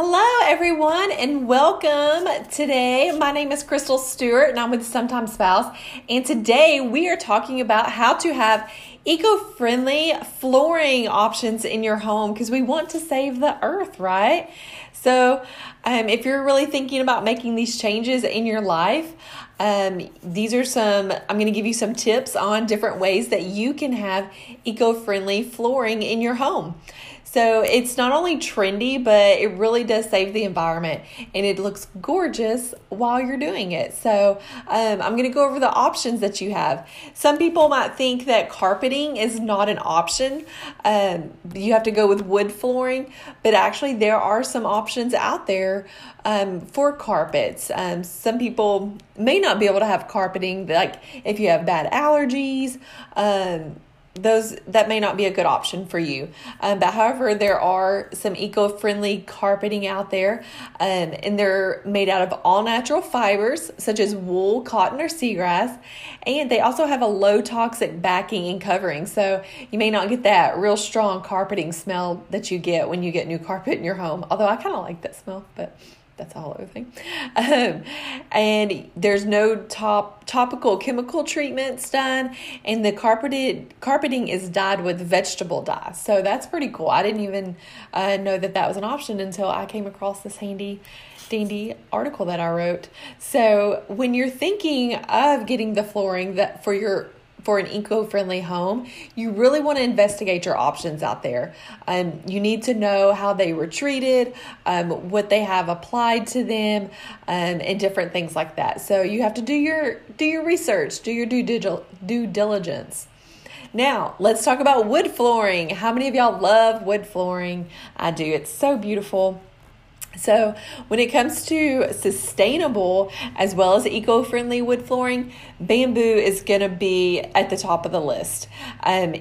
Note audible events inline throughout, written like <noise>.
Hello, everyone, and welcome. Today, my name is Crystal Stewart, and I'm with Sometimes Spouse. And today, we are talking about how to have eco friendly flooring options in your home because we want to save the earth, right? So, um, if you're really thinking about making these changes in your life, um, these are some, I'm going to give you some tips on different ways that you can have eco friendly flooring in your home. So it's not only trendy, but it really does save the environment and it looks gorgeous while you're doing it. So um, I'm going to go over the options that you have. Some people might think that carpeting is not an option. Um, you have to go with wood flooring, but actually, there are some options out there um, for carpets. Um, some people may not be able to have carpeting, like if you have bad allergies. Um, those that may not be a good option for you. Um, but however, there are some eco-friendly carpeting out there, um, and they're made out of all natural fibers such as wool, cotton, or seagrass, and they also have a low toxic backing and covering. So you may not get that real strong carpeting smell that you get when you get new carpet in your home. Although I kind of like that smell, but that's a whole other thing. <laughs> Um, and there's no top topical chemical treatments done, and the carpeted carpeting is dyed with vegetable dye. So that's pretty cool. I didn't even uh, know that that was an option until I came across this handy dandy article that I wrote. So when you're thinking of getting the flooring that for your for an eco-friendly home, you really want to investigate your options out there. Um, you need to know how they were treated, um, what they have applied to them, um, and different things like that. So you have to do your do your research, do your due due diligence. Now, let's talk about wood flooring. How many of y'all love wood flooring? I do. It's so beautiful. So, when it comes to sustainable as well as eco friendly wood flooring, bamboo is going to be at the top of the list. Um,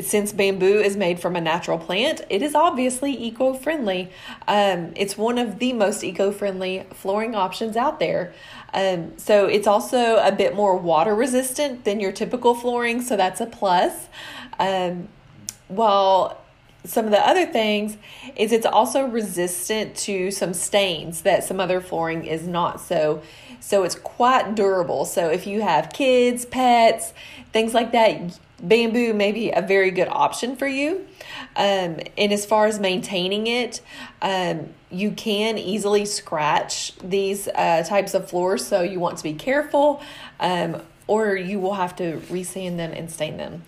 since bamboo is made from a natural plant, it is obviously eco friendly. Um, it's one of the most eco friendly flooring options out there. Um, so, it's also a bit more water resistant than your typical flooring, so that's a plus. Um, while some of the other things is it's also resistant to some stains that some other flooring is not. So so it's quite durable. So if you have kids pets things like that bamboo may be a very good option for you. Um, and as far as maintaining it um, you can easily scratch these uh, types of floors. So you want to be careful um, or you will have to resand them and stain them.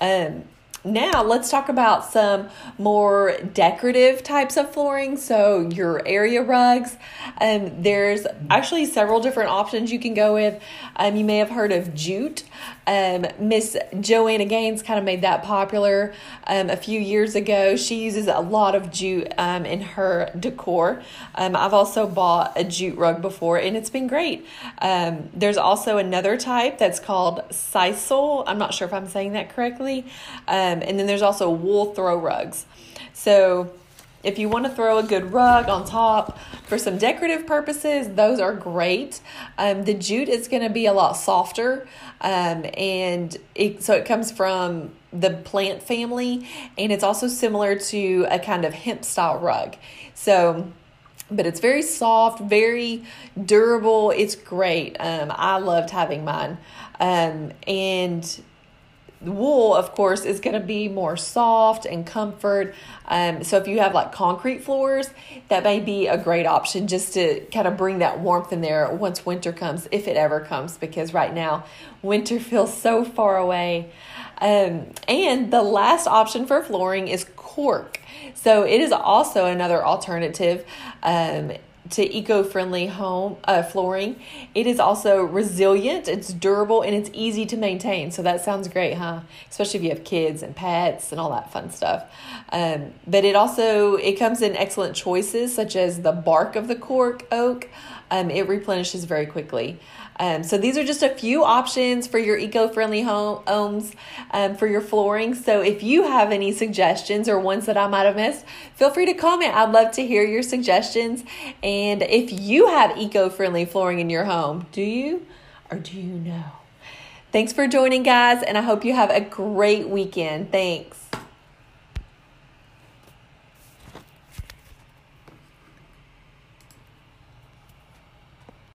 Um, now, let's talk about some more decorative types of flooring. So, your area rugs. Um, there's actually several different options you can go with. Um, you may have heard of jute. Um, Miss Joanna Gaines kind of made that popular um, a few years ago. She uses a lot of jute um, in her decor. Um, I've also bought a jute rug before, and it's been great. Um, there's also another type that's called sisal. I'm not sure if I'm saying that correctly. Um, and then there's also wool throw rugs. So if you want to throw a good rug on top for some decorative purposes, those are great. Um, the jute is going to be a lot softer, um, and it, so it comes from the plant family, and it's also similar to a kind of hemp style rug. So, but it's very soft, very durable. It's great. Um, I loved having mine, um, and wool, of course, is going to be more soft and comfort. Um, so if you have like concrete floors, that may be a great option just to kind of bring that warmth in there once winter comes, if it ever comes, because right now winter <laughs> feels so far away. Um, and the last option for flooring is cork. So it is also another alternative. Um, to eco-friendly home uh, flooring. It is also resilient, it's durable, and it's easy to maintain. So that sounds great, huh? Especially if you have kids and pets and all that fun stuff. Um, but it also it comes in excellent choices such as the bark of the cork oak. Um, it replenishes very quickly. Um, so these are just a few options for your eco-friendly home, homes um, for your flooring. So if you have any suggestions or ones that I might have missed, feel free to comment. I'd love to hear your suggestions. And if you have eco-friendly flooring in your home, do you or do you know? Thanks for joining, guys, and I hope you have a great weekend. Thanks.